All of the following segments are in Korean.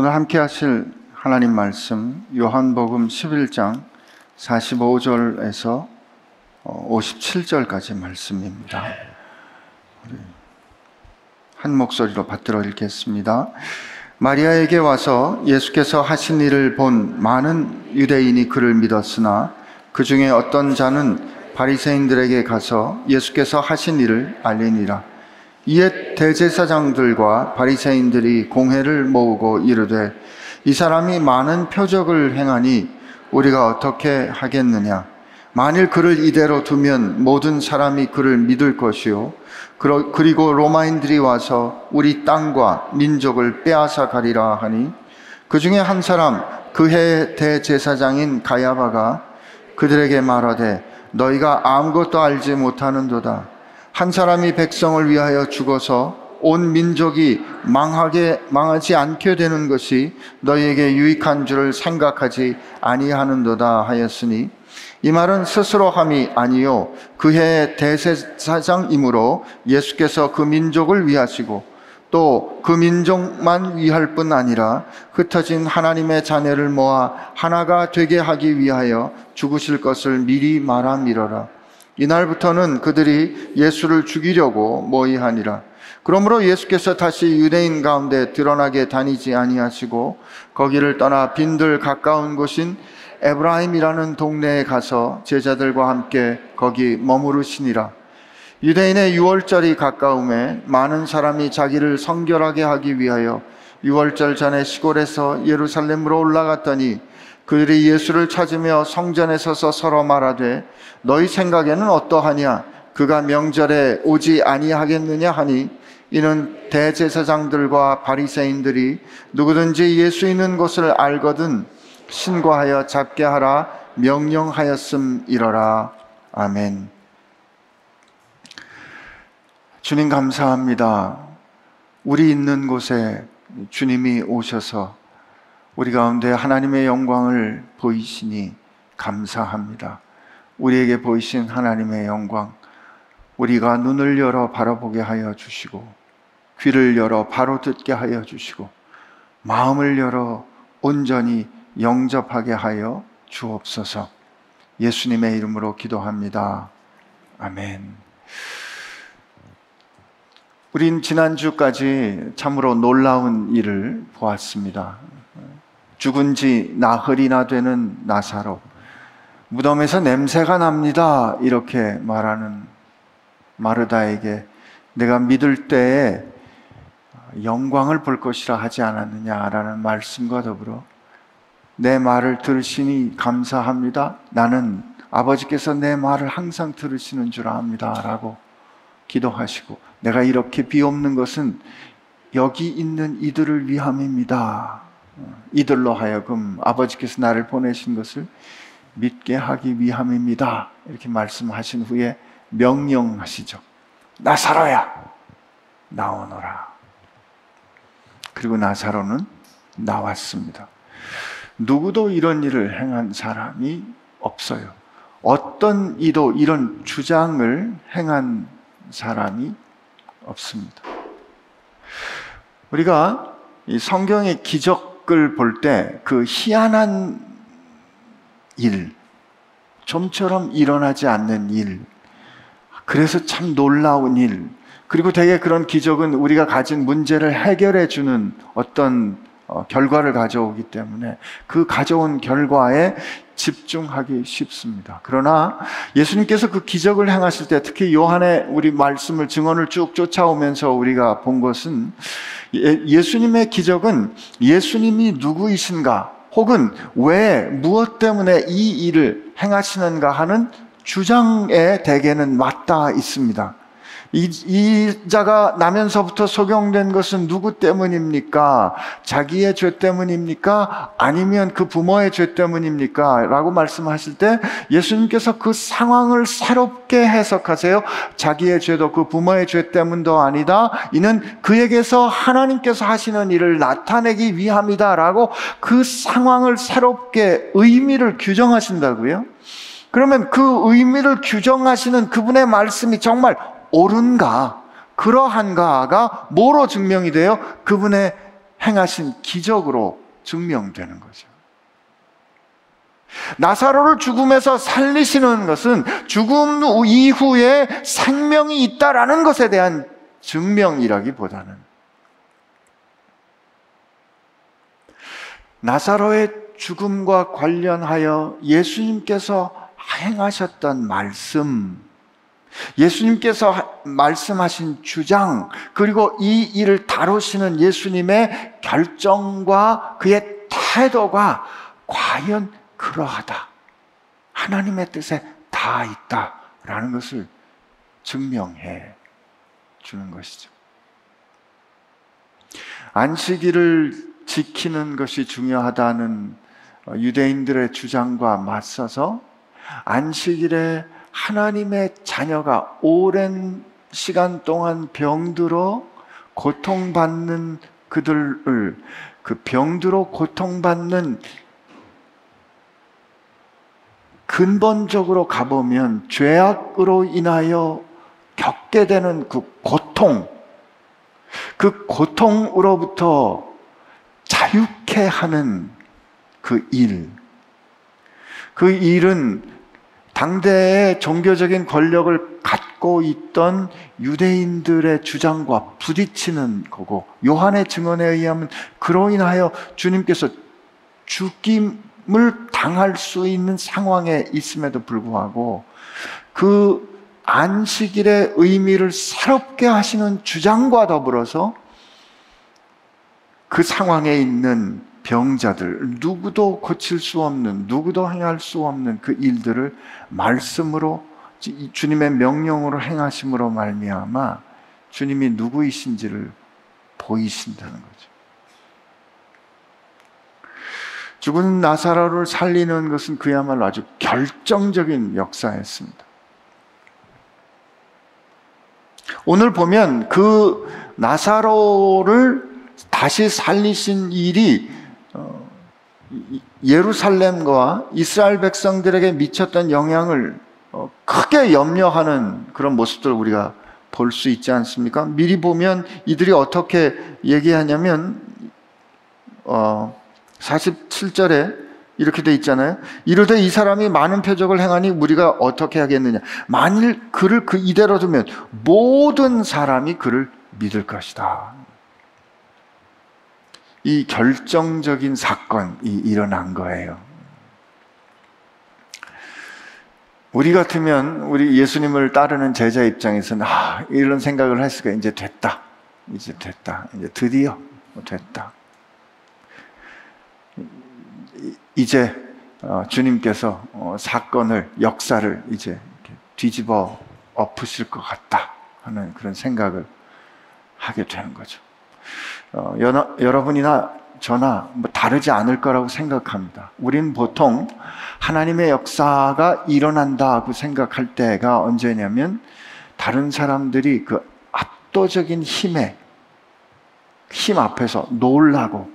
오늘 함께 하실 하나님 말씀 요한복음 11장 45절에서 57절까지 말씀입니다. 한 목소리로 받들어 읽겠습니다. 마리아에게 와서 예수께서 하신 일을 본 많은 유대인이 그를 믿었으나 그 중에 어떤 자는 바리새인들에게 가서 예수께서 하신 일을 알리니라. 이에 대제사장들과 바리새인들이 공회를 모으고 이르되 이 사람이 많은 표적을 행하니 우리가 어떻게 하겠느냐? 만일 그를 이대로 두면 모든 사람이 그를 믿을 것이요. 그리고 로마인들이 와서 우리 땅과 민족을 빼앗아 가리라 하니 그 중에 한 사람 그해 대제사장인 가야바가 그들에게 말하되 너희가 아무것도 알지 못하는도다 한 사람이 백성을 위하여 죽어서 온 민족이 망하게 망하지 않게 되는 것이 너희에게 유익한 줄을 생각하지 아니하는도다 하였으니 이 말은 스스로 함이 아니요 그해 대세사장이므로 예수께서 그 민족을 위하시고 또 그 민족만 위할 뿐 아니라 흩어진 하나님의 자녀를 모아 하나가 되게 하기 위하여 죽으실 것을 미리 말함이러라. 이날부터는 그들이 예수를 죽이려고 모의하니라. 그러므로 예수께서 다시 유대인 가운데 드러나게 다니지 아니하시고 거기를 떠나 빈들 가까운 곳인 에브라임이라는 동네에 가서 제자들과 함께 거기 머무르시니라. 유대인의 유월절이 가까움에 많은 사람이 자기를 성결하게 하기 위하여 유월절 전에 시골에서 예루살렘으로 올라갔더니 그들이 예수를 찾으며 성전에 서서 서로 말하되 너희 생각에는 어떠하냐 그가 명절에 오지 아니하겠느냐 하니 이는 대제사장들과 바리새인들이 누구든지 예수 있는 곳을 알거든 신고하여 잡게 하라 명령하였음 이러라 아멘. 주님 감사합니다. 우리 있는 곳에 주님이 오셔서 우리 가운데 하나님의 영광을 보이시니 감사합니다. 우리에게 보이신 하나님의 영광, 우리가 눈을 열어 바라보게 하여 주시고, 귀를 열어 바로 듣게 하여 주시고, 마음을 열어 온전히 영접하게 하여 주옵소서. 예수님의 이름으로 기도합니다. 아멘. 우린 지난주까지 참으로 놀라운 일을 보았습니다. 죽은 지 나흘이나 되는 나사로 무덤에서 냄새가 납니다. 이렇게 말하는 마르다에게 내가 믿을 때에 영광을 볼 것이라 하지 않았느냐라는 말씀과 더불어 내 말을 들으시니 감사합니다. 나는 아버지께서 내 말을 항상 들으시는 줄 압니다. 라고 기도하시고 내가 이렇게 비옵는 것은 여기 있는 이들을 위함입니다. 이들로 하여금 아버지께서 나를 보내신 것을 믿게 하기 위함입니다. 이렇게 말씀하신 후에 명령하시죠. 나사로야, 나오너라. 그리고 나사로는 나왔습니다. 누구도 이런 일을 행한 사람이 없어요. 어떤 이도 이런 주장을 행한 사람이 없습니다. 우리가 성경의 기적 기적을 볼 때 그 희한한 일, 좀처럼 일어나지 않는 일, 그래서 참 놀라운 일, 그리고 되게 그런 기적은 우리가 가진 문제를 해결해 주는 어떤 어, 결과를 가져오기 때문에 그 가져온 결과에 집중하기 쉽습니다. 그러나 예수님께서 그 기적을 행하실 때 특히 요한의 우리 말씀을 증언을 쭉 쫓아오면서 우리가 본 것은 예, 예수님의 기적은 예수님이 누구이신가 혹은 왜 무엇 때문에 이 일을 행하시는가 하는 주장에 대개는 맞닿아 있습니다. 이, 이 자가 나면서부터 소경된 것은 누구 때문입니까? 자기의 죄 때문입니까? 아니면 그 부모의 죄 때문입니까? 라고 말씀하실 때 예수님께서 그 상황을 새롭게 해석하세요. 자기의 죄도 그 부모의 죄 때문도 아니다. 이는 그에게서 하나님께서 하시는 일을 나타내기 위함이다. 라고 그 상황을 새롭게 의미를 규정하신다고요? 그러면 그 의미를 규정하시는 그분의 말씀이 정말 옳은가, 그러한가가 뭐로 증명이 돼요? 그분의 행하신 기적으로 증명되는 거죠. 나사로를 죽음에서 살리시는 것은 죽음 이후에 생명이 있다라는 것에 대한 증명이라기보다는 나사로의 죽음과 관련하여 예수님께서 행하셨던 말씀, 예수님께서 말씀하신 주장, 그리고 이 일을 다루시는 예수님의 결정과 그의 태도가 과연 그러하다. 하나님의 뜻에 다 있다 라는 것을 증명해 주는 것이죠. 안식일을 지키는 것이 중요하다는 유대인들의 주장과 맞서서 안식일에 하나님의 자녀가 오랜 시간 동안 병들어 고통받는 그들을 그 병들어 고통받는 근본적으로 가보면 죄악으로 인하여 겪게 되는 그 고통, 그 고통으로부터 자유케 하는 그 일. 그 일은 당대의 종교적인 권력을 갖고 있던 유대인들의 주장과 부딪히는 거고, 요한의 증언에 의하면 그로 인하여 주님께서 죽임, 을 당할 수 있는 상황에 있음에도 불구하고 그 안식일의 의미를 새롭게 하시는 주장과 더불어서 그 상황에 있는 병자들, 누구도 고칠 수 없는, 누구도 행할 수 없는 그 일들을 말씀으로 주님의 명령으로 행하심으로 말미암아 주님이 누구이신지를 보이신다는 거죠. 죽은 나사로를 살리는 것은 그야말로 아주 결정적인 역사였습니다. 오늘 보면 그 나사로를 다시 살리신 일이 어, 예루살렘과 이스라엘 백성들에게 미쳤던 영향을 어, 크게 염려하는 그런 모습들을 우리가 볼 수 있지 않습니까? 미리 보면 이들이 어떻게 얘기하냐면 어, 47절에 이렇게 돼 있잖아요. 이르되 이 사람이 많은 표적을 행하니 우리가 어떻게 하겠느냐. 만일 그를 그 이대로 두면 모든 사람이 그를 믿을 것이다. 이 결정적인 사건이 일어난 거예요. 우리 같으면 우리 예수님을 따르는 제자 입장에서는 아, 이런 생각을 할 수가 이제 됐다. 이제 됐다. 이제 드디어 됐다. 이제 어, 주님께서 어, 사건을 역사를 이제 뒤집어 엎으실 것 같다 하는 그런 생각을 하게 되는 거죠. 어, 여러분이나 저나 뭐 다르지 않을 거라고 생각합니다. 우린 보통 하나님의 역사가 일어난다고 생각할 때가 언제냐면 다른 사람들이 그 압도적인 힘에 힘 앞에서 놀라고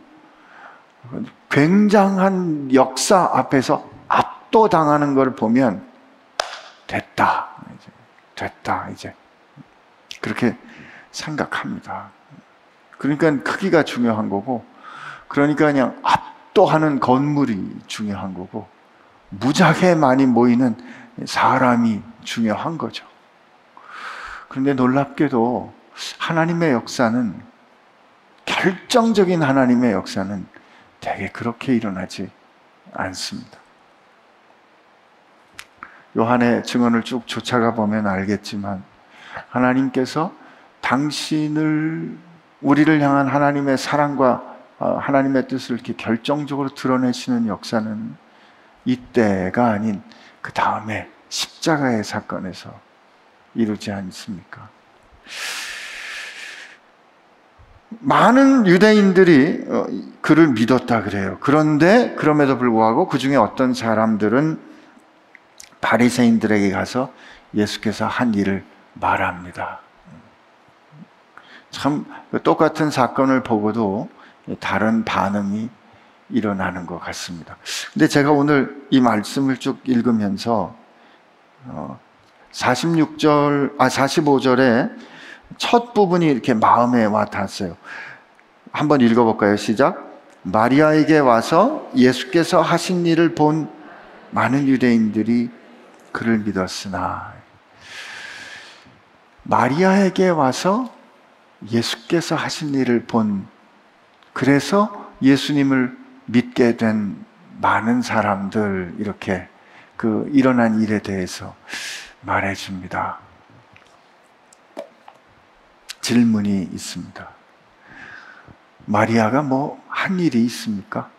굉장한 역사 앞에서 압도당하는 걸 보면 됐다. 이제, 됐다. 이제. 그렇게 생각합니다. 그러니까 크기가 중요한 거고, 그러니까 그냥 압도하는 건물이 중요한 거고, 무지하게 많이 모이는 사람이 중요한 거죠. 그런데 놀랍게도 하나님의 역사는, 결정적인 하나님의 역사는 대개 그렇게 일어나지 않습니다. 요한의 증언을 쭉 쫓아가 보면 알겠지만 하나님께서 당신을 우리를 향한 하나님의 사랑과 어, 하나님의 뜻을 이렇게 결정적으로 드러내시는 역사는 이때가 아닌 그 다음에 십자가의 사건에서 이루지 않습니까? 많은 유대인들이 어, 그를 믿었다 그래요. 그런데 그럼에도 불구하고 그 중에 어떤 사람들은 바리새인들에게 가서 예수께서 한 일을 말합니다. 참 똑같은 사건을 보고도 다른 반응이 일어나는 것 같습니다. 근데 제가 오늘 이 말씀을 쭉 읽으면서 46절, 어, 아, 45절에 첫 부분이 이렇게 마음에 와 닿았어요. 한번 읽어볼까요? 시작. 마리아에게 와서 예수께서 하신 일을 본 많은 유대인들이 그를 믿었으나 마리아에게 와서 예수께서 하신 일을 본 그래서 예수님을 믿게 된 많은 사람들 이렇게 그 일어난 일에 대해서 말해 줍니다. 질문이 있습니다. 마리아가 뭐 한 일이 있습니까?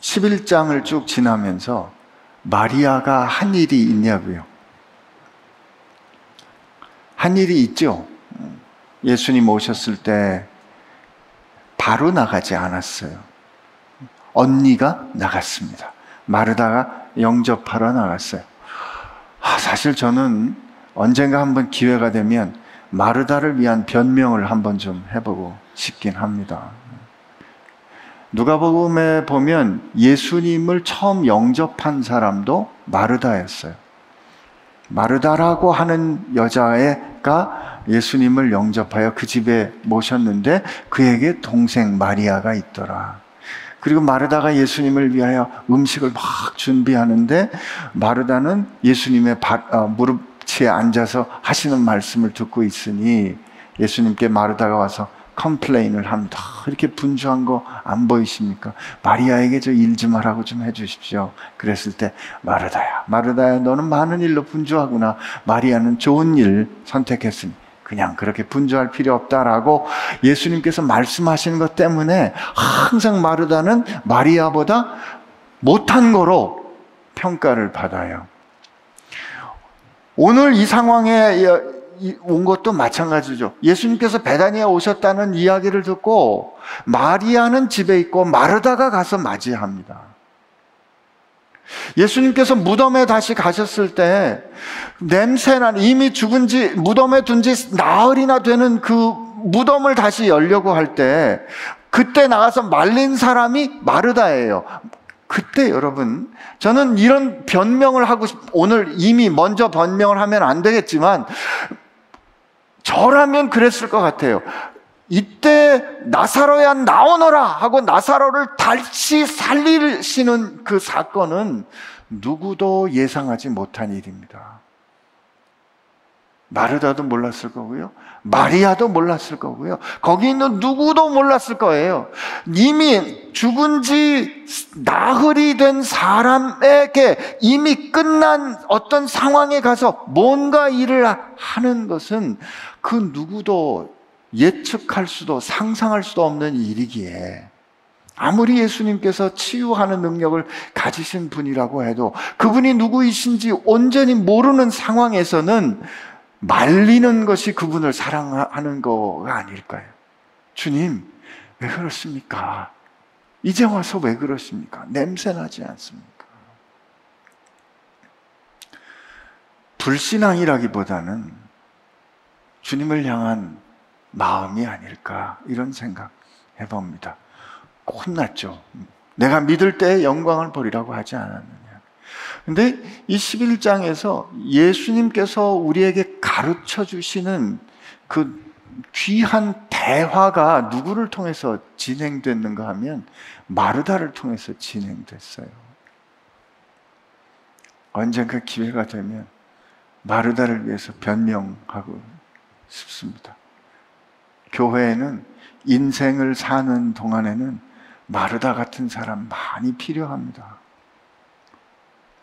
11장을쭉 지나면서 마리아가 한 일이 있냐고요. 한 일이 있죠. 예수님 오셨을 때 바로 나가지 않았어요. 언니가 나갔습니다. 마르다가 영접하러 나갔어요. 아, 사실 저는 언젠가 한번 기회가 되면 마르다를 위한 변명을 한번 좀 해보고 싶긴 합니다. 누가복음에 보면 예수님을 처음 영접한 사람도 마르다였어요. 마르다라고 하는 여자가 예수님을 영접하여 그 집에 모셨는데 그에게 동생 마리아가 있더라. 그리고 마르다가 예수님을 위하여 음식을 막 준비하는데 마르다는 예수님의 바, 어, 무릎 치에 앉아서 하시는 말씀을 듣고 있으니 예수님께 마르다가 와서 컴플레인을 합니다. 이렇게 분주한 거 안 보이십니까? 마리아에게 저 일 좀 하라고 좀 해주십시오. 그랬을 때 마르다야, 마르다야, 너는 많은 일로 분주하구나. 마리아는 좋은 일 선택했으니 그냥 그렇게 분주할 필요 없다라고 예수님께서 말씀하시는 것 때문에 항상 마르다는 마리아보다 못한 거로 평가를 받아요. 오늘 이 상황에 온 것도 마찬가지죠. 예수님께서 베다니에 오셨다는 이야기를 듣고 마리아는 집에 있고 마르다가 가서 맞이합니다. 예수님께서 무덤에 다시 가셨을 때 냄새나 이미 죽은 지 무덤에 둔 지 나흘이나 되는 그 무덤을 다시 열려고 할 때 그때 나가서 말린 사람이 마르다예요. 그때 여러분 저는 이런 변명을 하고 싶, 오늘 이미 먼저 변명을 하면 안 되겠지만 저라면 그랬을 것 같아요. 이때 나사로야 나오너라 하고 나사로를 다시 살리시는 그 사건은 누구도 예상하지 못한 일입니다. 마르다도 몰랐을 거고요. 마리아도 몰랐을 거고요. 거기 있는 누구도 몰랐을 거예요. 이미 죽은 지 나흘이 된 사람에게 이미 끝난 어떤 상황에 가서 뭔가 일을 하는 것은 그 누구도 예측할 수도 상상할 수도 없는 일이기에 아무리 예수님께서 치유하는 능력을 가지신 분이라고 해도 그분이 누구이신지 온전히 모르는 상황에서는 말리는 것이 그분을 사랑하는 거가 아닐까요? 주님, 왜 그렇습니까? 이제 와서 왜 그러십니까? 냄새 나지 않습니까? 불신앙이라기보다는 주님을 향한 마음이 아닐까 이런 생각 해봅니다. 혼났죠. 내가 믿을 때 영광을 버리라고 하지 않았느냐. 근데 이 11장에서 예수님께서 우리에게 가르쳐 주시는 그 귀한 대화가 누구를 통해서 진행됐는가 하면 마르다를 통해서 진행됐어요. 언젠가 기회가 되면 마르다를 위해서 변명하고 싶습니다. 교회에는 인생을 사는 동안에는 마르다 같은 사람 많이 필요합니다.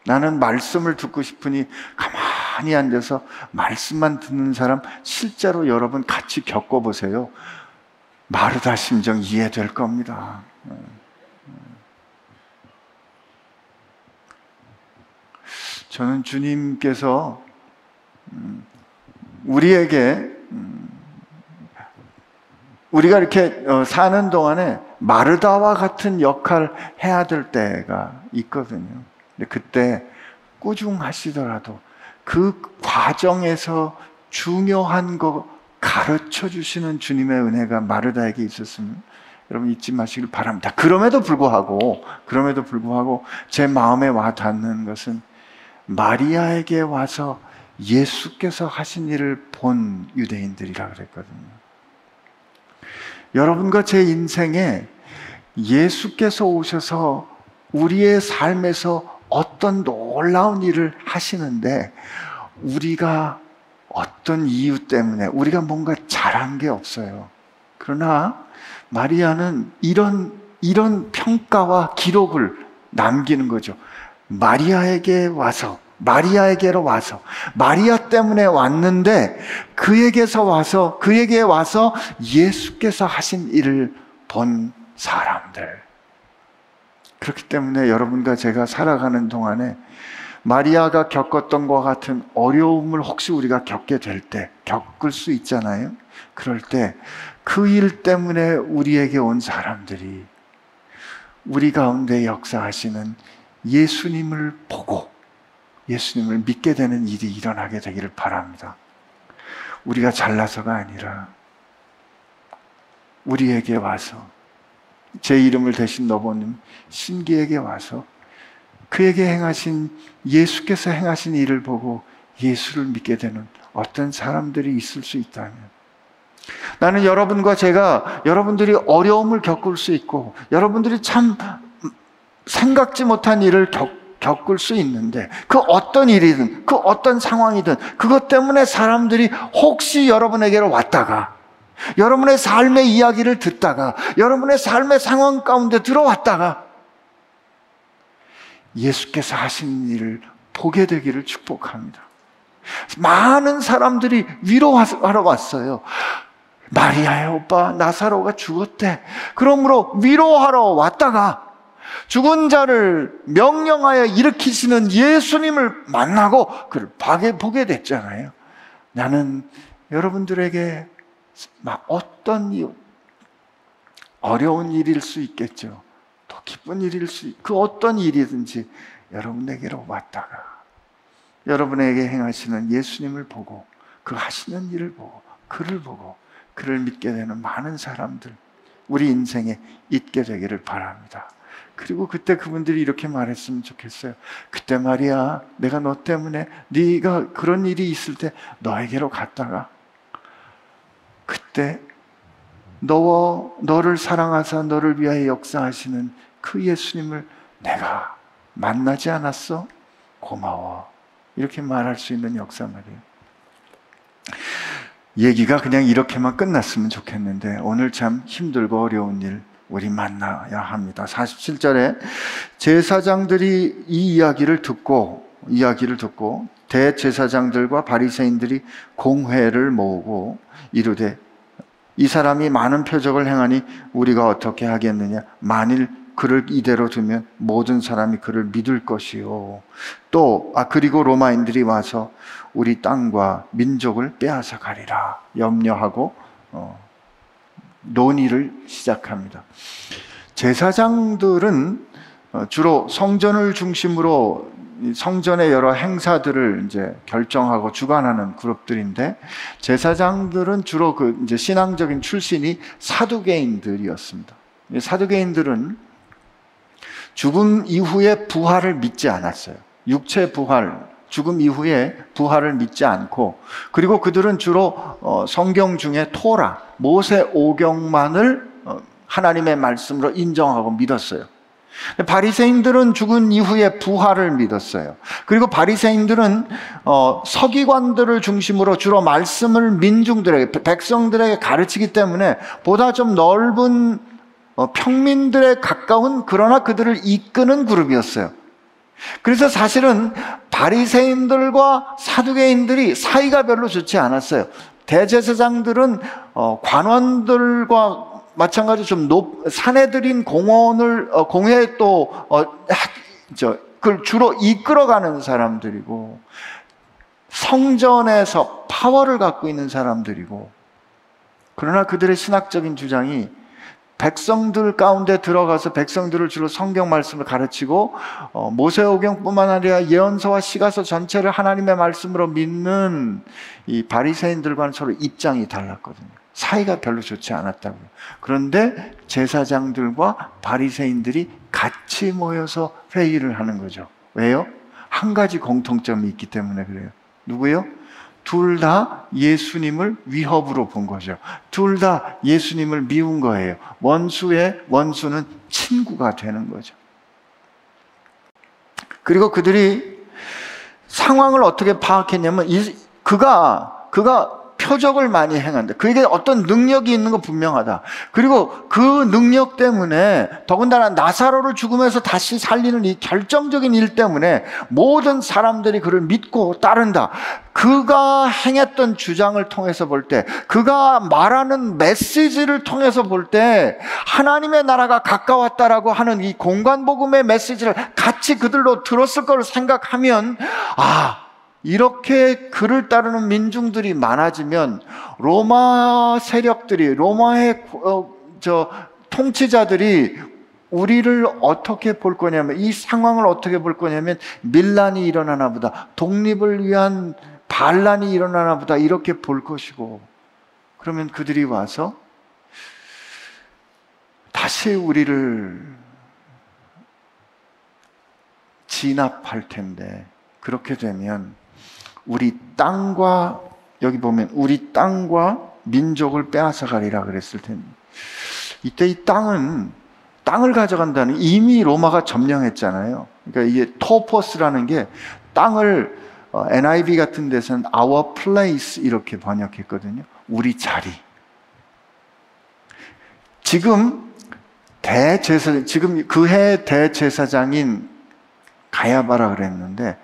나는 말씀을 듣고 싶으니 가만히 앉아서 말씀만 듣는 사람 실제로 여러분 같이 겪어보세요. 마르다 심정 이해될 겁니다. 저는 주님께서 음, 우리에게 음, 우리가 이렇게 어, 사는 동안에 마르다와 같은 역할 해야 될 때가 있거든요. 근데 그때 꾸중하시더라도 그 과정에서 중요한 거 가르쳐 주시는 주님의 은혜가 마르다에게 있었으면 여러분 잊지 마시길 바랍니다. 그럼에도 불구하고, 그럼에도 불구하고 제 마음에 와 닿는 것은 마리아에게 와서 예수께서 하신 일을 본 유대인들이라 그랬거든요. 여러분과 제 인생에 예수께서 오셔서 우리의 삶에서 어떤 놀라운 일을 하시는데 우리가 어떤 이유 때문에 우리가 뭔가 잘한 게 없어요. 그러나 마리아는 이런 이런 평가와 기록을 남기는 거죠. 마리아에게 와서 마리아에게로 와서 마리아 때문에 왔는데 그에게서 와서 그에게 와서 예수께서 하신 일을 본 사람들. 그렇기 때문에 여러분과 제가 살아가는 동안에 마리아가 겪었던 것 같은 어려움을 혹시 우리가 겪게 될 때, 겪을 수 있잖아요. 그럴 때 그 일 때문에 우리에게 온 사람들이 우리 가운데 역사하시는 예수님을 보고 예수님을 믿게 되는 일이 일어나게 되기를 바랍니다. 우리가 잘나서가 아니라 우리에게 와서 제 이름을 대신 넣어보는 신기에게 와서 그에게 행하신 예수께서 행하신 일을 보고 예수를 믿게 되는 어떤 사람들이 있을 수 있다면 나는 여러분과 제가 여러분들이 어려움을 겪을 수 있고 여러분들이 참 생각지 못한 일을 겪, 겪을 수 있는데 그 어떤 일이든 그 어떤 상황이든 그것 때문에 사람들이 혹시 여러분에게로 왔다가 여러분의 삶의 이야기를 듣다가 여러분의 삶의 상황 가운데 들어왔다가 예수께서 하신 일을 보게 되기를 축복합니다. 많은 사람들이 위로하러 왔어요. 마리아의 오빠 나사로가 죽었대. 그러므로 위로하러 왔다가 죽은 자를 명령하여 일으키시는 예수님을 만나고 그를 보게 됐잖아요. 나는 여러분들에게 어떤 어려운 일일 수 있겠죠. 더 기쁜 일일 수, 그 어떤 일이든지 여러분에게로 왔다가 여러분에게 행하시는 예수님을 보고 그 하시는 일을 보고 그를 보고 그를 믿게 되는 많은 사람들 우리 인생에 있게 되기를 바랍니다. 그리고 그때 그분들이 이렇게 말했으면 좋겠어요. 그때 말이야, 내가 너 때문에 네가 그런 일이 있을 때 너에게로 갔다가 그때 너와 너를 사랑하사 너를 위하여 역사하시는 그 예수님을 내가 만나지 않았어? 고마워. 이렇게 말할 수 있는 역사 말이에요. 얘기가 그냥 이렇게만 끝났으면 좋겠는데 오늘 참 힘들고 어려운 일 우리 만나야 합니다. 47절에 제사장들이 이 이야기를 듣고 이야기를 듣고 대제사장들과 바리새인들이 공회를 모으고 이르되 이 사람이 많은 표적을 행하니 우리가 어떻게 하겠느냐? 만일 그를 이대로 두면 모든 사람이 그를 믿을 것이요. 또 아 그리고 로마인들이 와서 우리 땅과 민족을 빼앗아 가리라. 염려하고 어, 논의를 시작합니다. 제사장들은 어, 주로 성전을 중심으로 성전의 여러 행사들을 이제 결정하고 주관하는 그룹들인데 제사장들은 주로 그 이제 신앙적인 출신이 사두개인들이었습니다. 사두개인들은 죽음 이후에 부활을 믿지 않았어요. 육체 부활, 죽음 이후에 부활을 믿지 않고 그리고 그들은 주로 어, 성경 중에 토라, 모세 오경만을 어, 하나님의 말씀으로 인정하고 믿었어요. 바리새인들은 죽은 이후에 부활을 믿었어요. 그리고 바리새인들은 어, 서기관들을 중심으로 주로 말씀을 민중들에게 백성들에게 가르치기 때문에 보다 좀 넓은 어, 평민들에 가까운 그러나 그들을 이끄는 그룹이었어요. 그래서 사실은 바리새인들과 사두개인들이 사이가 별로 좋지 않았어요. 대제사장들은 어, 관원들과 마찬가지로 좀 높, 사내들인 공원을 어, 공회에 또 어, 저, 그걸 주로 이끌어가는 사람들이고 성전에서 파워를 갖고 있는 사람들이고 그러나 그들의 신학적인 주장이 백성들 가운데 들어가서 백성들을 주로 성경 말씀을 가르치고 어, 모세오경뿐만 아니라 예언서와 시가서 전체를 하나님의 말씀으로 믿는 이 바리새인들과는 서로 입장이 달랐거든요. 사이가 별로 좋지 않았다고요. 그런데 제사장들과 바리새인들이 같이 모여서 회의를 하는 거죠. 왜요? 한 가지 공통점이 있기 때문에 그래요. 누구요? 둘 다 예수님을 위협으로 본 거죠. 둘 다 예수님을 미운 거예요. 원수의 원수는 친구가 되는 거죠. 그리고 그들이 상황을 어떻게 파악했냐면 그가 그가 표적을 많이 행한다. 그에게 어떤 능력이 있는 거 분명하다. 그리고 그 능력 때문에 더군다나 나사로를 죽으면서 다시 살리는 이 결정적인 일 때문에 모든 사람들이 그를 믿고 따른다. 그가 행했던 주장을 통해서 볼 때, 그가 말하는 메시지를 통해서 볼 때, 하나님의 나라가 가까웠다라고 하는 이 공간복음의 메시지를 같이 그들로 들었을 걸 생각하면, 아, 이렇게 그를 따르는 민중들이 많아지면 로마 세력들이 로마의 어, 저 통치자들이 우리를 어떻게 볼 거냐면 이 상황을 어떻게 볼 거냐면 밀란이 일어나나 보다 독립을 위한 반란이 일어나나 보다 이렇게 볼 것이고 그러면 그들이 와서 다시 우리를 진압할 텐데 그렇게 되면 우리 땅과 여기 보면 우리 땅과 민족을 빼앗아 가리라 그랬을 텐데 이때 이 땅은 땅을 가져간다는 이미 로마가 점령했잖아요. 그러니까 이게 토포스라는 게 땅을 어, NIV 같은 데서는 our place 이렇게 번역했거든요. 우리 자리. 지금 대제사 지금 그해 대제사장인 가야바라 그랬는데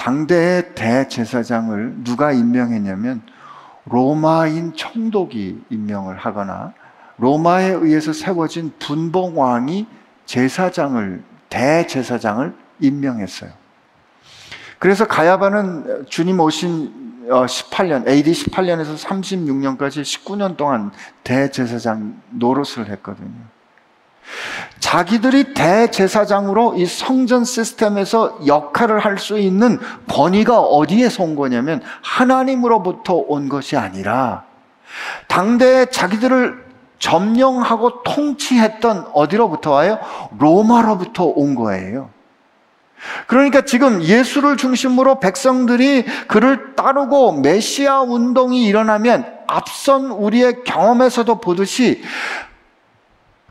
당대의 대제사장을 누가 임명했냐면 로마인 총독이 임명을 하거나 로마에 의해서 세워진 분봉왕이 제사장을 대제사장을 임명했어요. 그래서 가야바는 주님 오신 18년 어, AD 18년에서 36년까지 19년 동안 대제사장 노릇을 했거든요. 자기들이 대제사장으로 이 성전 시스템에서 역할을 할 수 있는 권위가 어디에서 온 거냐면 하나님으로부터 온 것이 아니라 당대에 자기들을 점령하고 통치했던 어디로부터 와요? 로마로부터 온 거예요. 그러니까 지금 예수를 중심으로 백성들이 그를 따르고 메시아 운동이 일어나면 앞선 우리의 경험에서도 보듯이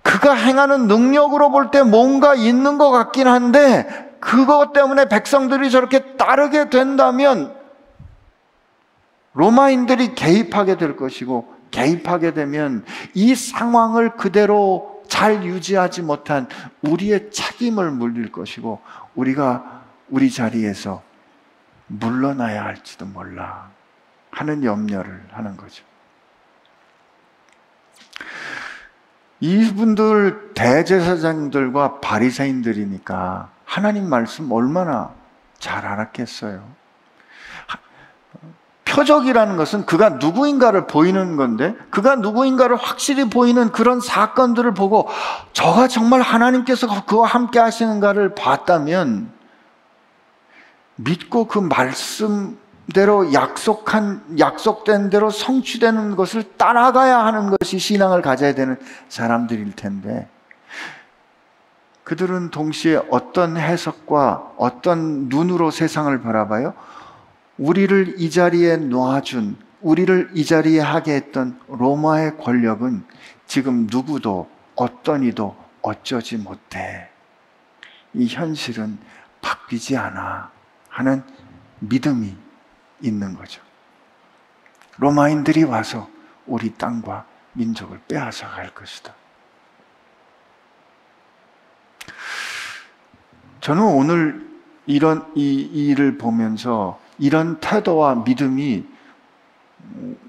그가 행하는 능력으로 볼 때 뭔가 있는 것 같긴 한데 그것 때문에 백성들이 저렇게 따르게 된다면 로마인들이 개입하게 될 것이고 개입하게 되면 이 상황을 그대로 잘 유지하지 못한 우리의 책임을 물릴 것이고 우리가 우리 자리에서 물러나야 할지도 몰라 하는 염려를 하는 거죠. 이분들 대제사장들과 바리새인들이니까 하나님 말씀 얼마나 잘 알았겠어요. 표적이라는 것은 그가 누구인가를 보이는 건데 그가 누구인가를 확실히 보이는 그런 사건들을 보고 저가 정말 하나님께서 그와 함께 하시는가를 봤다면 믿고 그 말씀 대로 약속한 약속된 대로 성취되는 것을 따라가야 하는 것이 신앙을 가져야 되는 사람들일 텐데 그들은 동시에 어떤 해석과 어떤 눈으로 세상을 바라봐요? 우리를 이 자리에 놓아준 우리를 이 자리에 하게 했던 로마의 권력은 지금 누구도 어떤 이도 어쩌지 못해. 이 현실은 바뀌지 않아 하는 믿음이 있는 거죠. 로마인들이 와서 우리 땅과 민족을 빼앗아 갈 것이다. 저는 오늘 이런 이 일을 보면서 이런 태도와 믿음이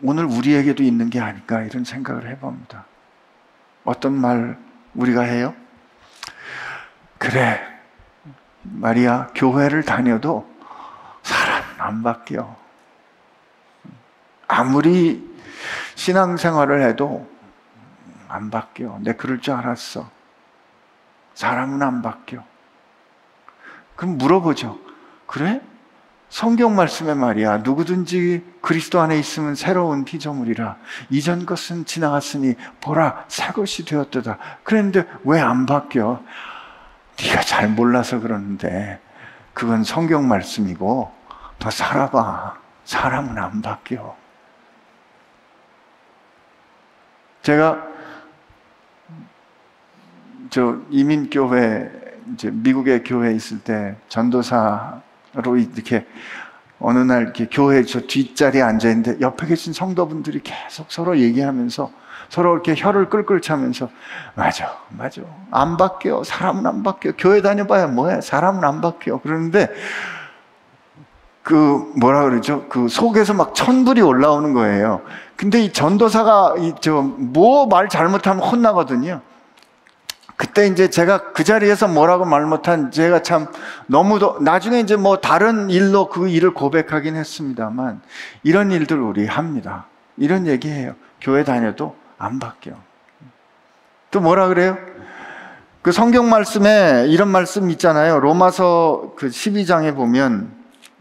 오늘 우리에게도 있는 게 아닐까 이런 생각을 해봅니다. 어떤 말 우리가 해요? 그래, 마리아, 교회를 다녀도 사람은 안 바뀌어. 아무리 신앙생활을 해도 안 바뀌어. 내 그럴 줄 알았어. 사람은 안 바뀌어. 그럼 물어보죠. 그래? 성경 말씀에 말이야. 누구든지 그리스도 안에 있으면 새로운 피조물이라. 이전 것은 지나갔으니 보라 새 것이 되었다 그랬는데 왜 안 바뀌어? 네가 잘 몰라서 그러는데 그건 성경 말씀이고 더 살아봐. 사람은 안 바뀌어. 제가 저 이민교회 이제 미국의 교회에 있을 때 전도사로 이렇게 어느 날 이렇게 교회 저 뒷자리에 앉아 있는데 옆에 계신 성도분들이 계속 서로 얘기하면서 서로 이렇게 혀를 끌끌 차면서 맞아, 맞아. 안 바뀌어. 사람은 안 바뀌어. 교회 다녀봐야 뭐해. 사람은 안 바뀌어. 그러는데 그 뭐라 그러죠? 그 속에서 막 천불이 올라오는 거예요. 근데 이 전도사가 이 저 뭐 말 잘못하면 혼나거든요. 그때 이제 제가 그 자리에서 뭐라고 말 못한 제가 참 너무도 나중에 이제 뭐 다른 일로 그 일을 고백하긴 했습니다만 이런 일들 우리 합니다. 이런 얘기해요. 교회 다녀도 안 바뀌어. 또 뭐라 그래요? 그 성경 말씀에 이런 말씀 있잖아요. 로마서 그 12장에 보면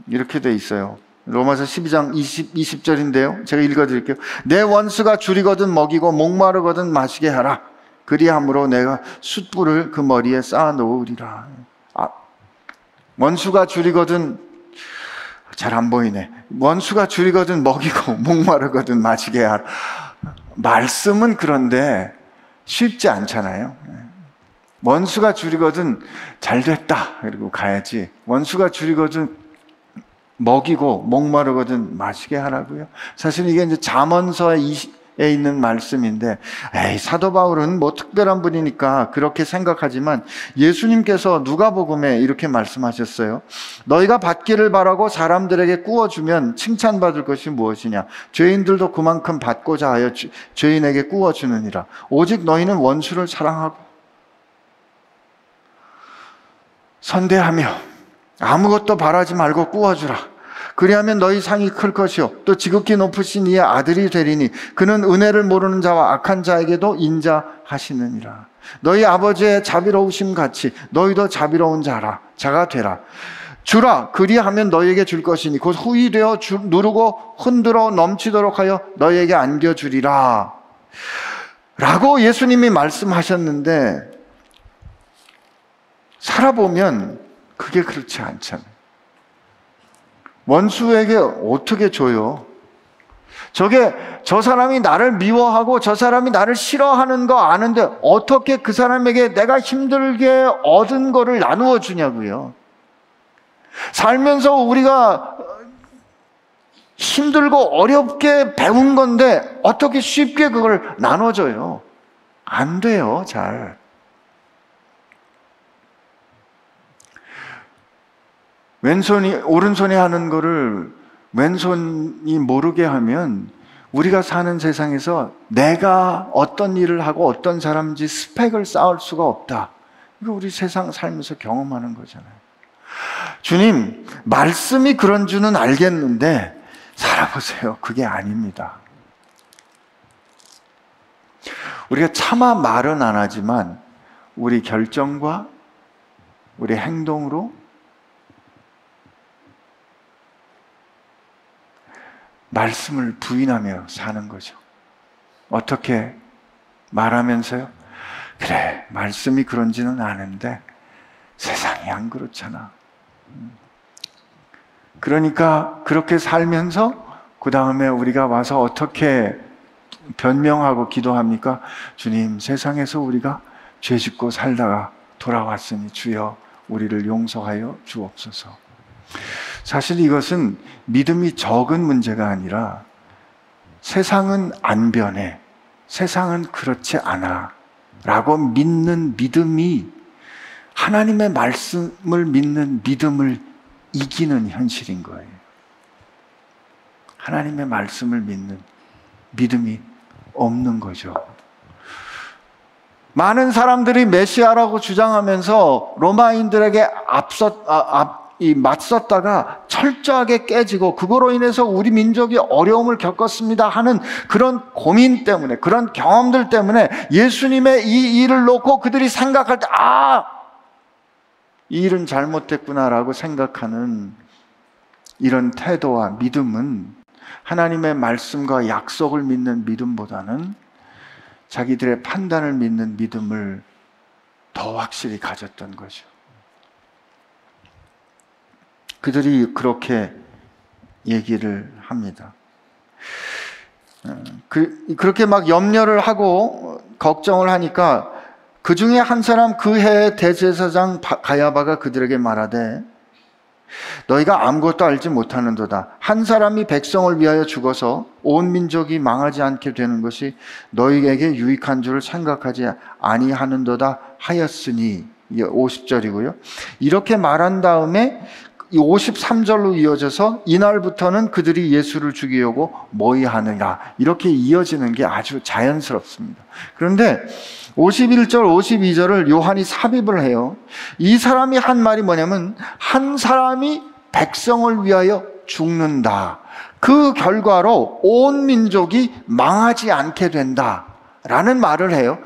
이렇게 돼 있어요. 로마서 12장 20, 20절인데요. 제가 읽어 드릴게요. 내 원수가 줄이거든 먹이고 목마르거든 마시게 하라. 그리함으로 내가 숯불을 그 머리에 쌓아 놓으리라. 아, 원수가 줄이거든 잘 안 보이네. 원수가 줄이거든 먹이고 목마르거든 마시게 하라. 말씀은 그런데 쉽지 않잖아요. 원수가 줄이거든 잘 됐다. 그리고 가야지. 원수가 줄이거든 먹이고 목마르거든 마시게 하라고요. 사실 이게 이제 잠언서의 에 있는 말씀인데, 에이, 사도 바울은 뭐 특별한 분이니까 그렇게 생각하지만 예수님께서 누가복음에 이렇게 말씀하셨어요. 너희가 받기를 바라고 사람들에게 꾸어주면 칭찬받을 것이 무엇이냐? 죄인들도 그만큼 받고자 하여 주, 죄인에게 꾸어주느니라. 오직 너희는 원수를 사랑하고 선대하며 아무것도 바라지 말고 꾸어주라. 그리하면 너희 상이 클 것이요 또 지극히 높으신 이의 아들이 되리니 그는 은혜를 모르는 자와 악한 자에게도 인자하시느니라. 너희 아버지의 자비로우심 같이 너희도 자비로운 자라 자가 되라. 주라 그리하면 너희에게 줄 것이니 곧 후이 되어 주, 누르고 흔들어 넘치도록 하여 너희에게 안겨 주리라. 라고 예수님이 말씀하셨는데 살아보면 그게 그렇지 않잖아요. 원수에게 어떻게 줘요? 저게 저 사람이 나를 미워하고 저 사람이 나를 싫어하는 거 아는데 어떻게 그 사람에게 내가 힘들게 얻은 거를 나누어 주냐고요. 살면서 우리가 힘들고 어렵게 배운 건데 어떻게 쉽게 그걸 나눠줘요? 안 돼요, 잘. 왼손이 오른손이 하는 거를 왼손이 모르게 하면 우리가 사는 세상에서 내가 어떤 일을 하고 어떤 사람인지 스펙을 쌓을 수가 없다. 이거 우리 세상 살면서 경험하는 거잖아요. 주님, 말씀이 그런 줄은 알겠는데 살아보세요. 그게 아닙니다. 우리가 차마 말은 안 하지만 우리 결정과 우리 행동으로 말씀을 부인하며 사는 거죠. 어떻게 말하면서요? 그래, 말씀이 그런지는 아는데 세상이 안 그렇잖아. 그러니까 그렇게 살면서 그 다음에 우리가 와서 어떻게 변명하고 기도합니까? 주님, 세상에서 우리가 죄 짓고 살다가 돌아왔으니 주여 우리를 용서하여 주옵소서. 사실 이것은 믿음이 적은 문제가 아니라 세상은 안 변해. 세상은 그렇지 않아. 라고 믿는 믿음이 하나님의 말씀을 믿는 믿음을 이기는 현실인 거예요. 하나님의 말씀을 믿는 믿음이 없는 거죠. 많은 사람들이 메시아라고 주장하면서 로마인들에게 앞서, 아, 앞, 이 맞섰다가 철저하게 깨지고 그거로 인해서 우리 민족이 어려움을 겪었습니다 하는 그런 고민 때문에 그런 경험들 때문에 예수님의 이 일을 놓고 그들이 생각할 때 아, 이 일은 잘못됐구나라고 생각하는 이런 태도와 믿음은 하나님의 말씀과 약속을 믿는 믿음보다는 자기들의 판단을 믿는 믿음을 더 확실히 가졌던 거죠. 그들이 그렇게 얘기를 합니다. 어, 그, 그렇게 막 염려를 하고 걱정을 하니까 그 중에 한 사람 그 해의 대제사장 가야바가 그들에게 말하되 너희가 아무것도 알지 못하는도다. 한 사람이 백성을 위하여 죽어서 온 민족이 망하지 않게 되는 것이 너희에게 유익한 줄을 생각하지 아니하는도다 하였으니 50절이고요. 이렇게 말한 다음에 53절로 이어져서 이날부터는 그들이 예수를 죽이려고 모의하느냐 이렇게 이어지는 게 아주 자연스럽습니다. 그런데 51절, 52절을 요한이 삽입을 해요. 이 사람이 한 말이 뭐냐면 한 사람이 백성을 위하여 죽는다. 그 결과로 온 민족이 망하지 않게 된다. 라는 말을 해요.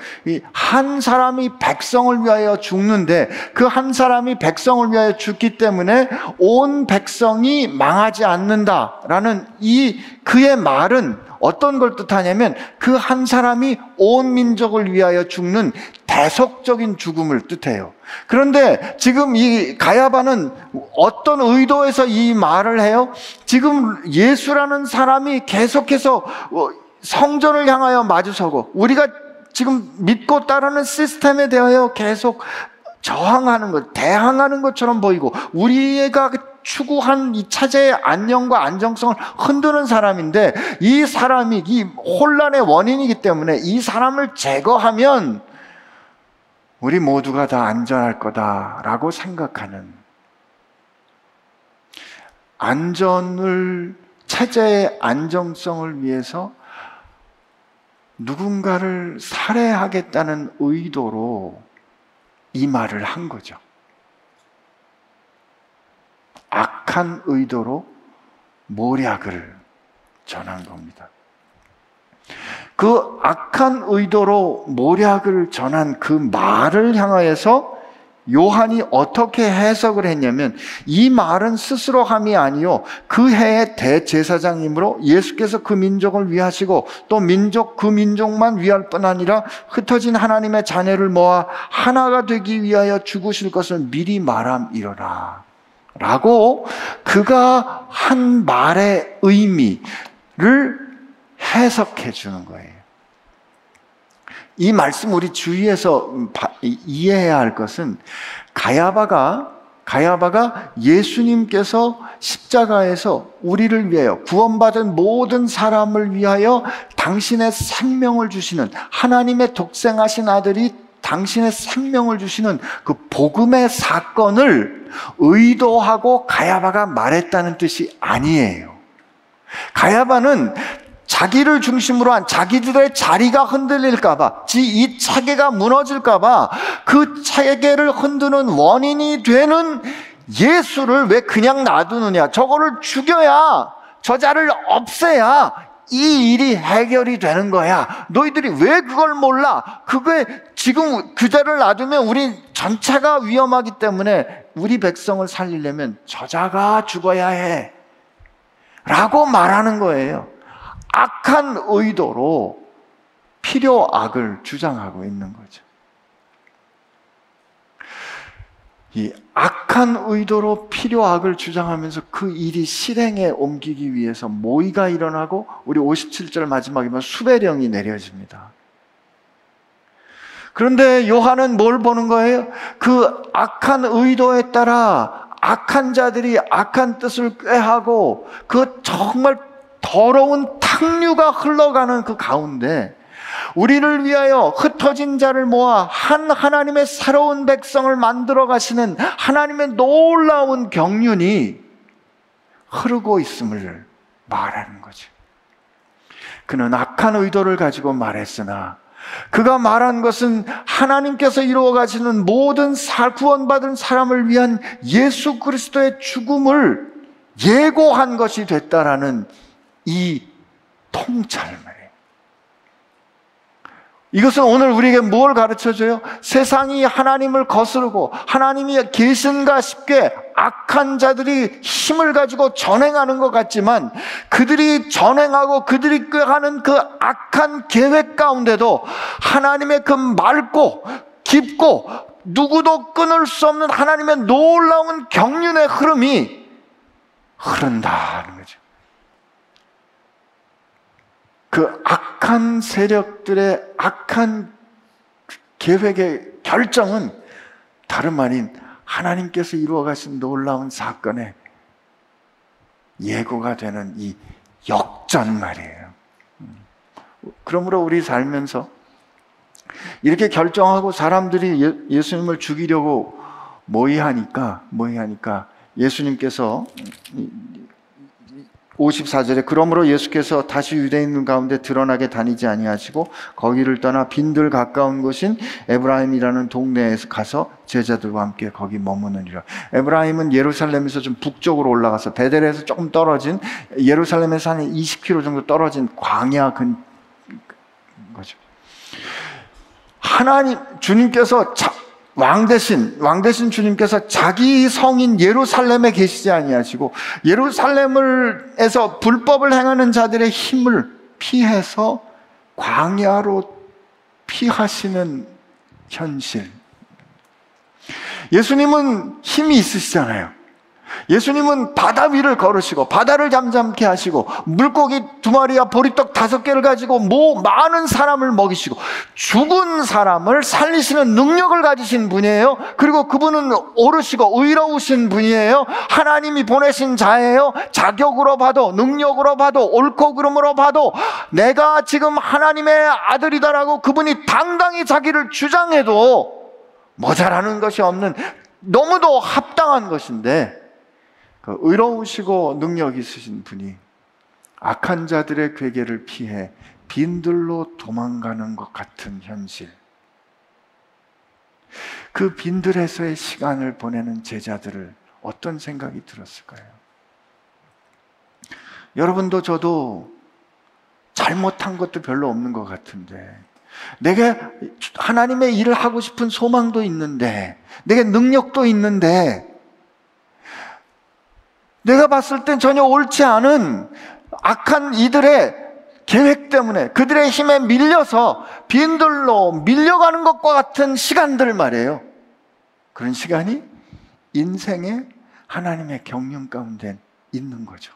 한 사람이 백성을 위하여 죽는데 그 한 사람이 백성을 위하여 죽기 때문에 온 백성이 망하지 않는다라는 이 그의 말은 어떤 걸 뜻하냐면 그 한 사람이 온 민족을 위하여 죽는 대속적인 죽음을 뜻해요. 그런데 지금 이 가야바는 어떤 의도에서 이 말을 해요? 지금 예수라는 사람이 계속해서 어, 성전을 향하여 마주서고 우리가 지금 믿고 따르는 시스템에 대하여 계속 저항하는 것, 대항하는 것처럼 보이고 우리가 추구한 이 차제의 안녕과 안정성을 흔드는 사람인데 이 사람이 이 혼란의 원인이기 때문에 이 사람을 제거하면 우리 모두가 다 안전할 거다라고 생각하는 안전을 체제의 안정성을 위해서 누군가를 살해하겠다는 의도로 이 말을 한 거죠. 악한 의도로 모략을 전한 겁니다. 그 악한 의도로 모략을 전한 그 말을 향하여서 요한이 어떻게 해석을 했냐면 이 말은 스스로 함이 아니요 그 해의 대제사장이므로 예수께서 그 민족을 위하시고 또 민족 그 민족만 위할 뿐 아니라 흩어진 하나님의 자녀를 모아 하나가 되기 위하여 죽으실 것을 미리 말함이러라 라고 그가 한 말의 의미를 해석해 주는 거예요. 이 말씀 우리 주위에서 이해해야 할 것은 가야바가 가야바가 예수님께서 십자가에서 우리를 위하여 구원받은 모든 사람을 위하여 당신의 생명을 주시는 하나님의 독생하신 아들이 당신의 생명을 주시는 그 복음의 사건을 의도하고 가야바가 말했다는 뜻이 아니에요. 가야바는 자기를 중심으로 한 자기들의 자리가 흔들릴까봐, 이 차계가 무너질까봐 그 차계를 흔드는 원인이 되는 예수를 왜 그냥 놔두느냐? 저거를 죽여야, 저자를 없애야 이 일이 해결이 되는 거야. 너희들이 왜 그걸 몰라? 그게 지금 그대를 놔두면 우리 전체가 위험하기 때문에 우리 백성을 살리려면 저자가 죽어야 해. 라고 말하는 거예요. 악한 의도로 필요 악을 주장하고 있는 거죠. 이 악한 의도로 필요 악을 주장하면서 그 일이 실행에 옮기기 위해서 모의가 일어나고 우리 57절 마지막이면 수배령이 내려집니다. 그런데 요한은 뭘 보는 거예요? 그 악한 의도에 따라 악한 자들이 악한 뜻을 꾀하고 그 정말 더러운 탕류가 흘러가는 그 가운데 우리를 위하여 흩어진 자를 모아 한 하나님의 새로운 백성을 만들어 가시는 하나님의 놀라운 경륜이 흐르고 있음을 말하는 거죠. 그는 악한 의도를 가지고 말했으나 그가 말한 것은 하나님께서 이루어 가시는 모든 구원받은 사람을 위한 예수 그리스도의 죽음을 예고한 것이 됐다라는 이 통찰을 이것은 오늘 우리에게 뭘 가르쳐 줘요? 세상이 하나님을 거스르고 하나님이 계신가 싶게 악한 자들이 힘을 가지고 전행하는 것 같지만 그들이 전행하고 그들이 꾀하는 그 악한 계획 가운데도 하나님의 그 맑고 깊고 누구도 끊을 수 없는 하나님의 놀라운 경륜의 흐름이 흐른다는 거죠. 그 악한 세력들의 악한 계획의 결정은 다름 아닌 하나님께서 이루어 가신 놀라운 사건의 예고가 되는 이 역전 말이에요. 그러므로 우리 살면서 이렇게 결정하고 사람들이 예, 수님을 죽이려고 모의하니까 모의하니까 예수님께서 54절에 그러므로 예수께서 다시 유대인 가운데 드러나게 다니지 아니하시고 거기를 떠나 빈들 가까운 곳인 에브라임이라는 동네에 가서 제자들과 함께 거기 머무느니라. 에브라임은 예루살렘에서 좀 북쪽으로 올라가서 베델에서 조금 떨어진 예루살렘에서 한 20km 정도 떨어진 광야 근 거죠. 하나님 주님께서 왕 대신 왕 대신 주님께서 자기 성인 예루살렘에 계시지 아니하시고 예루살렘을에서 불법을 행하는 자들의 힘을 피해서 광야로 피하시는 현실. 예수님은 힘이 있으시잖아요. 예수님은 바다 위를 걸으시고 바다를 잠잠케 하시고 물고기 두 마리와 보리떡 다섯 개를 가지고 뭐 많은 사람을 먹이시고 죽은 사람을 살리시는 능력을 가지신 분이에요. 그리고 그분은 오르시고 의로우신 분이에요. 하나님이 보내신 자예요. 자격으로 봐도 능력으로 봐도 옳고 그름으로 봐도 내가 지금 하나님의 아들이다라고 그분이 당당히 자기를 주장해도 모자라는 것이 없는 너무도 합당한 것인데 그 의로우시고 능력 있으신 분이 악한 자들의 괴계를 피해 빈들로 도망가는 것 같은 현실. 그 빈들에서의 시간을 보내는 제자들을 어떤 생각이 들었을까요? 여러분도 저도 잘못한 것도 별로 없는 것 같은데, 내게 하나님의 일을 하고 싶은 소망도 있는데, 내게 능력도 있는데, 내가 봤을 땐 전혀 옳지 않은 악한 이들의 계획 때문에 그들의 힘에 밀려서 빈들로 밀려가는 것과 같은 시간들 말이에요. 그런 시간이 인생의 하나님의 경륜 가운데 있는 거죠.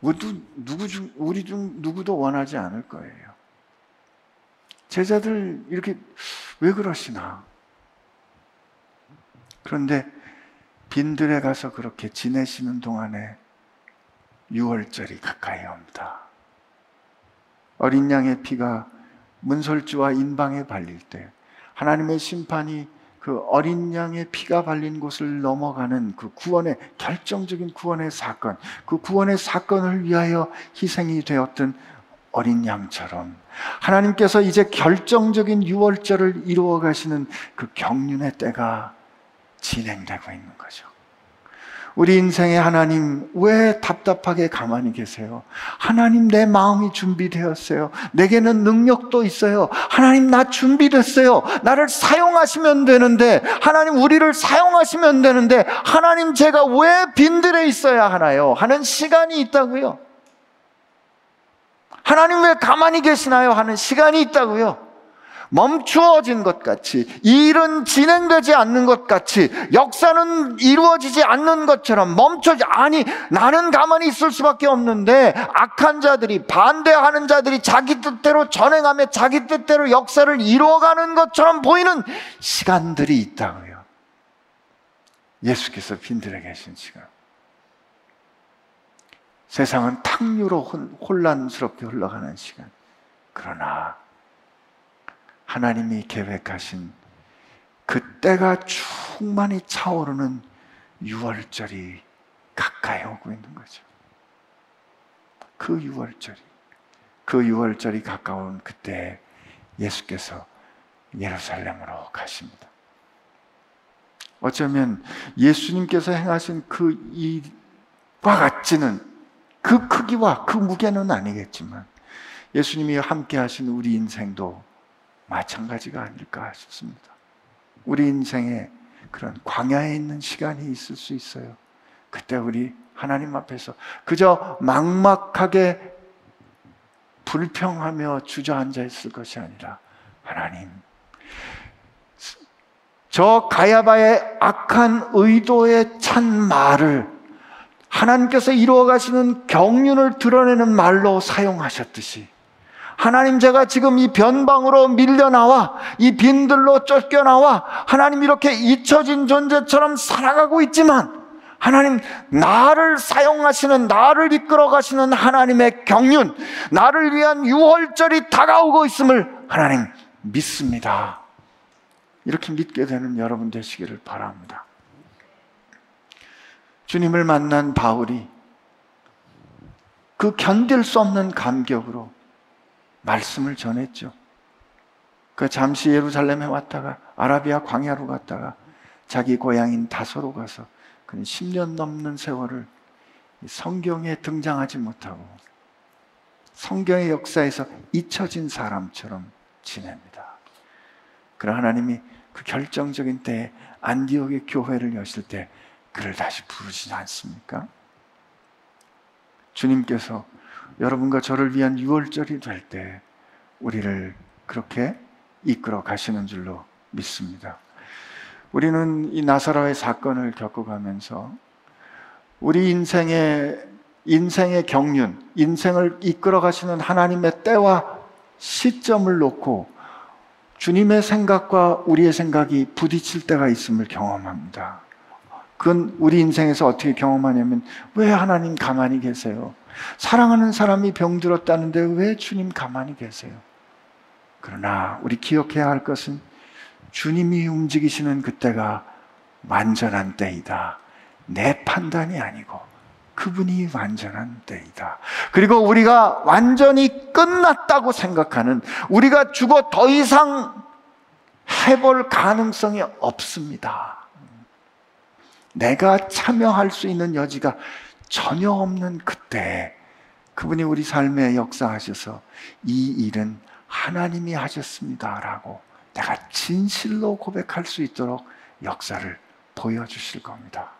누구, 누구 중, 우리 중 누구도 원하지 않을 거예요. 제자들 이렇게 왜 그러시나? 그런데 빈들에 가서 그렇게 지내시는 동안에 6월절이 가까이 옵니다. 어린 양의 피가 문설주와 인방에 발릴 때 하나님의 심판이 그 어린 양의 피가 발린 곳을 넘어가는 그 구원의 결정적인 구원의 사건, 그 구원의 사건을 위하여 희생이 되었던 어린 양처럼 하나님께서 이제 결정적인 유월절을 이루어 가시는 그 경륜의 때가 진행되고 있는 거죠. 우리 인생에 하나님 왜 답답하게 가만히 계세요? 하나님 내 마음이 준비되었어요. 내게는 능력도 있어요. 하나님 나 준비됐어요. 나를 사용하시면 되는데 하나님 우리를 사용하시면 되는데 하나님 제가 왜 빈들에 있어야 하나요? 하는 시간이 있다고요. 하나님 왜 가만히 계시나요? 하는 시간이 있다고요. 멈추어진 것 같이, 일은 진행되지 않는 것 같이, 역사는 이루어지지 않는 것처럼 멈춰지, 아니, 나는 가만히 있을 수밖에 없는데, 악한 자들이, 반대하는 자들이 자기 뜻대로 전행하며 자기 뜻대로 역사를 이루어가는 것처럼 보이는 시간들이 있다고요. 예수께서 빈들에 계신 시간. 세상은 탕류로 혼란스럽게 흘러가는 시간. 그러나 하나님이 계획하신 그때가 충만히 차오르는 6월절이 가까이 오고 있는 거죠. 그 6월절이, 그 6월절이 가까운 그때 예수께서 예루살렘으로 가십니다. 어쩌면 예수님께서 행하신 그 일과 같지는 그 크기와 그 무게는 아니겠지만 예수님이 함께 하신 우리 인생도 마찬가지가 아닐까 싶습니다. 우리 인생에 그런 광야에 있는 시간이 있을 수 있어요. 그때 우리 하나님 앞에서 그저 막막하게 불평하며 주저앉아 있을 것이 아니라 하나님 저 가야바의 악한 의도에 찬 말을 하나님께서 이루어 가시는 경륜을 드러내는 말로 사용하셨듯이 하나님 제가 지금 이 변방으로 밀려나와 이 빈들로 쫓겨나와 하나님 이렇게 잊혀진 존재처럼 살아가고 있지만 하나님 나를 사용하시는 나를 이끌어 가시는 하나님의 경륜 나를 위한 유월절이 다가오고 있음을 하나님 믿습니다. 이렇게 믿게 되는 여러분 되시기를 바랍니다. 주님을 만난 바울이 그 견딜 수 없는 감격으로 말씀을 전했죠. 그 잠시 예루살렘에 왔다가 아라비아 광야로 갔다가 자기 고향인 다소로 가서 그는 10년 넘는 세월을 성경에 등장하지 못하고 성경의 역사에서 잊혀진 사람처럼 지냅니다. 그러 하나님이 그 결정적인 때에 안디옥의 교회를 여실 때 그를 다시 부르시지 않습니까? 주님께서 여러분과 저를 위한 유월절이 될 때 우리를 그렇게 이끌어 가시는 줄로 믿습니다. 우리는 이 나사로의 사건을 겪어가면서 우리 인생의 인생의 경륜, 인생을 이끌어 가시는 하나님의 때와 시점을 놓고 주님의 생각과 우리의 생각이 부딪힐 때가 있음을 경험합니다. 그건 우리 인생에서 어떻게 경험하냐면 왜 하나님 가만히 계세요? 사랑하는 사람이 병들었다는데 왜 주님 가만히 계세요? 그러나 우리 기억해야 할 것은 주님이 움직이시는 그때가 완전한 때이다. 내 판단이 아니고 그분이 완전한 때이다. 그리고 우리가 완전히 끝났다고 생각하는 우리가 죽어 더 이상 해볼 가능성이 없습니다. 내가 참여할 수 있는 여지가 전혀 없는 그때 그분이 우리 삶에 역사하셔서 이 일은 하나님이 하셨습니다라고 내가 진실로 고백할 수 있도록 역사를 보여주실 겁니다.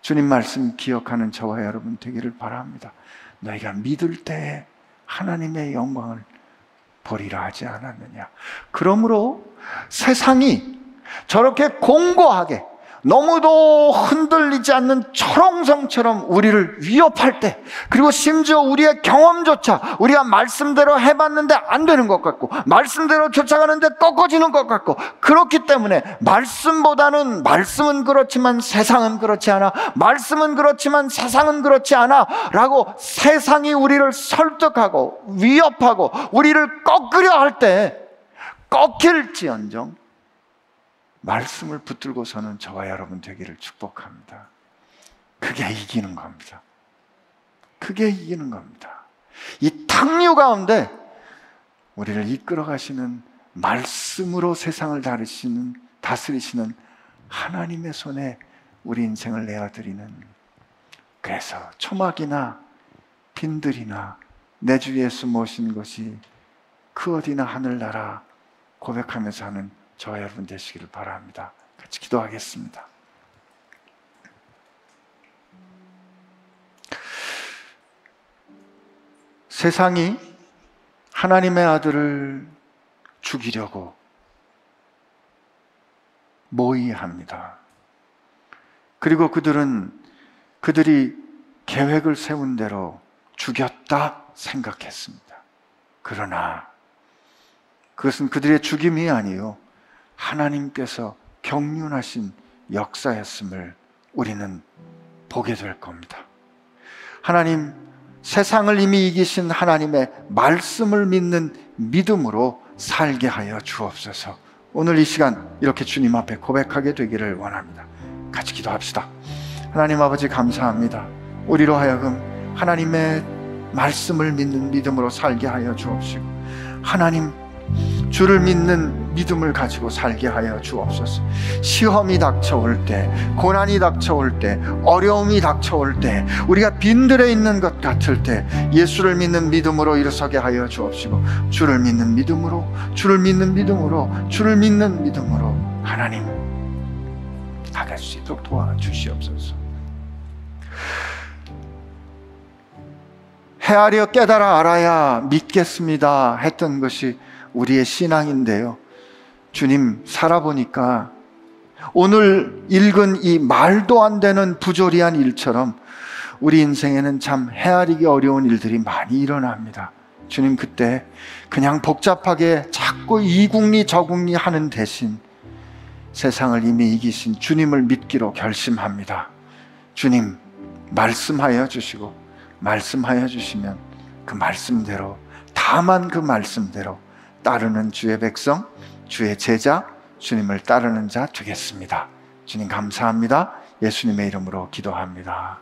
주님 말씀 기억하는 저와 여러분 되기를 바랍니다. 너희가 믿을 때 하나님의 영광을 보리라 하지 않았느냐. 그러므로 세상이 저렇게 공고하게 너무도 흔들리지 않는 철옹성처럼 우리를 위협할 때, 그리고 심지어 우리의 경험조차 우리가 말씀대로 해봤는데 안 되는 것 같고, 말씀대로 쫓아가는데 꺾어지는 것 같고, 그렇기 때문에 말씀보다는 말씀은 그렇지만 세상은 그렇지 않아, 말씀은 그렇지만 세상은 그렇지 않아, 라고 세상이 우리를 설득하고 위협하고 우리를 꺾으려 할 때, 꺾일지언정 말씀을 붙들고서는 저와 여러분 되기를 축복합니다. 그게 이기는 겁니다. 그게 이기는 겁니다. 이 탕류 가운데 우리를 이끌어 가시는 말씀으로 세상을 다루시는 다스리시는 하나님의 손에 우리 인생을 내어드리는 그래서 초막이나 빈들이나 내 주 예수 모신 것이 그 어디나 하늘나라 고백하면서 하는 저와 여러분 되시기를 바랍니다. 같이 기도하겠습니다. 세상이 하나님의 아들을 죽이려고 모의합니다. 그리고 그들은 그들이 계획을 세운 대로 죽였다 생각했습니다. 그러나 그것은 그들의 죽임이 아니요. 하나님께서 경륜하신 역사였음을 우리는 보게 될 겁니다. 하나님, 세상을 이미 이기신 하나님의 말씀을 믿는 믿음으로 살게 하여 주옵소서. 오늘 이 시간 이렇게 주님 앞에 고백하게 되기를 원합니다. 같이 기도합시다. 하나님 아버지 감사합니다. 우리로 하여금 하나님의 말씀을 믿는 믿음으로 살게 하여 주옵시고 하나님 주를 믿는 믿음을 가지고 살게 하여 주옵소서. 시험이 닥쳐올 때, 고난이 닥쳐올 때, 어려움이 닥쳐올 때, 우리가 빈들에 있는 것 같을 때, 예수를 믿는 믿음으로 일어서게 하여 주옵시고, 주를 믿는 믿음으로, 주를 믿는 믿음으로, 주를 믿는 믿음으로, 하나님, 나갈 수 있도록 도와주시옵소서. 헤아려 깨달아 알아야 믿겠습니다 했던 것이 우리의 신앙인데요. 주님 살아보니까 오늘 읽은 이 말도 안 되는 부조리한 일처럼 우리 인생에는 참 헤아리기 어려운 일들이 많이 일어납니다. 주님 그때 그냥 복잡하게 자꾸 이국리 저국리 하는 대신 세상을 이미 이기신 주님을 믿기로 결심합니다. 주님 말씀하여 주시고 말씀하여 주시면 그 말씀대로 다만 그 말씀대로 따르는 주의 백성, 주의 제자, 주님을 따르는 자 되겠습니다. 주님 감사합니다. 예수님의 이름으로 기도합니다.